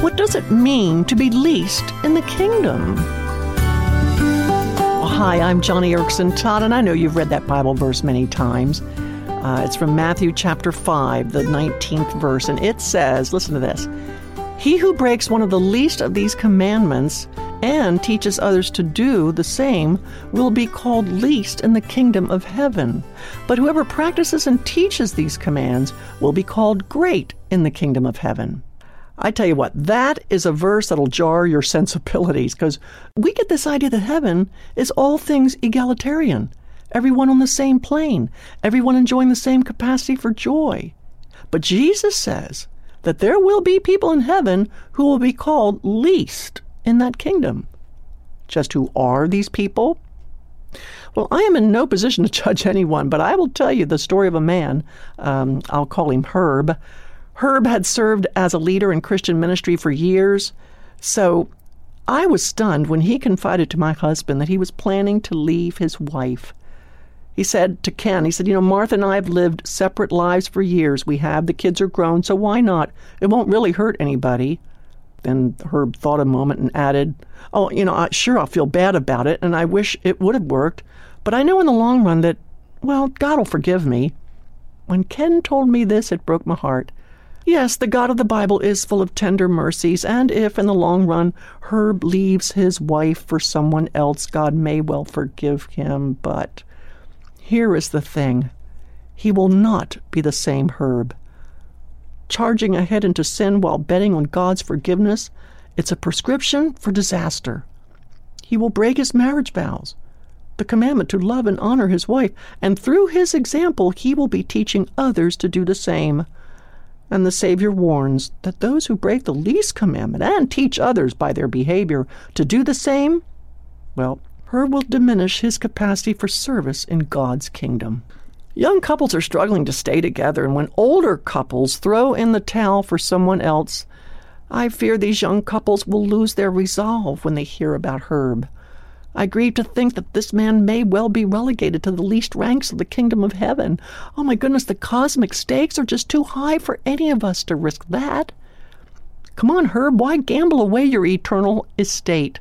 What does it mean to be least in the kingdom? Well, hi, I'm Joni Eareckson Tada, and I know you've read that Bible verse many times. Uh, it's from Matthew chapter 5, the 19th verse, and it says, listen to this He who breaks one of the least of these commandments and teaches others to do the same will be called least in the kingdom of heaven. But whoever practices and teaches these commands will be called great in the kingdom of heaven. I tell you what, that is a verse that'll jar your sensibilities because we get this idea that heaven is all things egalitarian, everyone on the same plane, everyone enjoying the same capacity for joy. But Jesus says that there will be people in heaven who will be called least in that kingdom. Just who are these people? Well, I am in no position to judge anyone, but I will tell you the story of a man. Um, I'll call him Herb. Herb had served as a leader in Christian ministry for years, so I was stunned when he confided to my husband that he was planning to leave his wife. He said to Ken, he said, You know, Martha and I have lived separate lives for years. We have, the kids are grown, so why not? It won't really hurt anybody. Then Herb thought a moment and added, Oh, you know, I, sure, I'll feel bad about it, and I wish it would have worked, but I know in the long run that, well, God will forgive me. When Ken told me this, it broke my heart. Yes, the God of the Bible is full of tender mercies, and if in the long run Herb leaves his wife for someone else, God may well forgive him. But here is the thing he will not be the same Herb charging ahead into sin while betting on God's forgiveness, it's a prescription for disaster. He will break his marriage vows, the commandment to love and honor his wife, and through his example, he will be teaching others to do the same. And the Savior warns that those who break the least commandment and teach others by their behavior to do the same, well, her will diminish his capacity for service in God's kingdom. Young couples are struggling to stay together, and when older couples throw in the towel for someone else, I fear these young couples will lose their resolve when they hear about Herb. I grieve to think that this man may well be relegated to the least ranks of the kingdom of heaven. Oh my goodness, the cosmic stakes are just too high for any of us to risk that. Come on, Herb, why gamble away your eternal estate?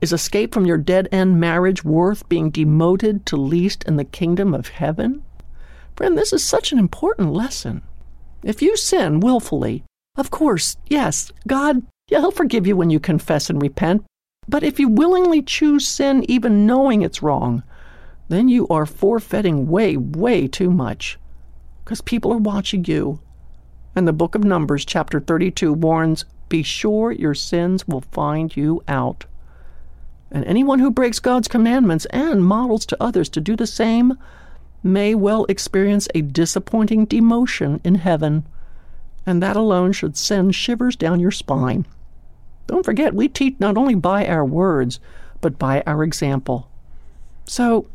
Is escape from your dead end marriage worth being demoted to least in the kingdom of heaven? Friend, this is such an important lesson. If you sin willfully, of course, yes, God, He'll forgive you when you confess and repent. But if you willingly choose sin, even knowing it's wrong, then you are forfeiting way, way too much. Because people are watching you. And the book of Numbers, chapter 32, warns Be sure your sins will find you out. And anyone who breaks God's commandments and models to others to do the same may well experience a disappointing demotion in heaven. And that alone should send shivers down your spine. Don't forget, we teach not only by our words, but by our example. So,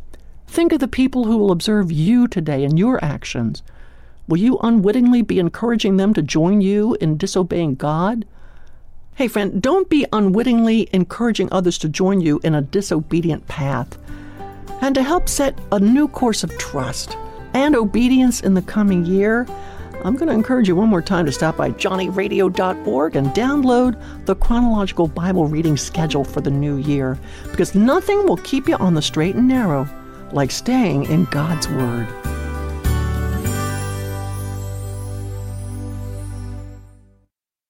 think of the people who will observe you today and your actions. Will you unwittingly be encouraging them to join you in disobeying God? Hey, friend, don't be unwittingly encouraging others to join you in a disobedient path. And to help set a new course of trust and obedience in the coming year, I'm going to encourage you one more time to stop by joniradio.org and download the chronological Bible reading schedule for the new year because nothing will keep you on the straight and narrow like staying in God's Word.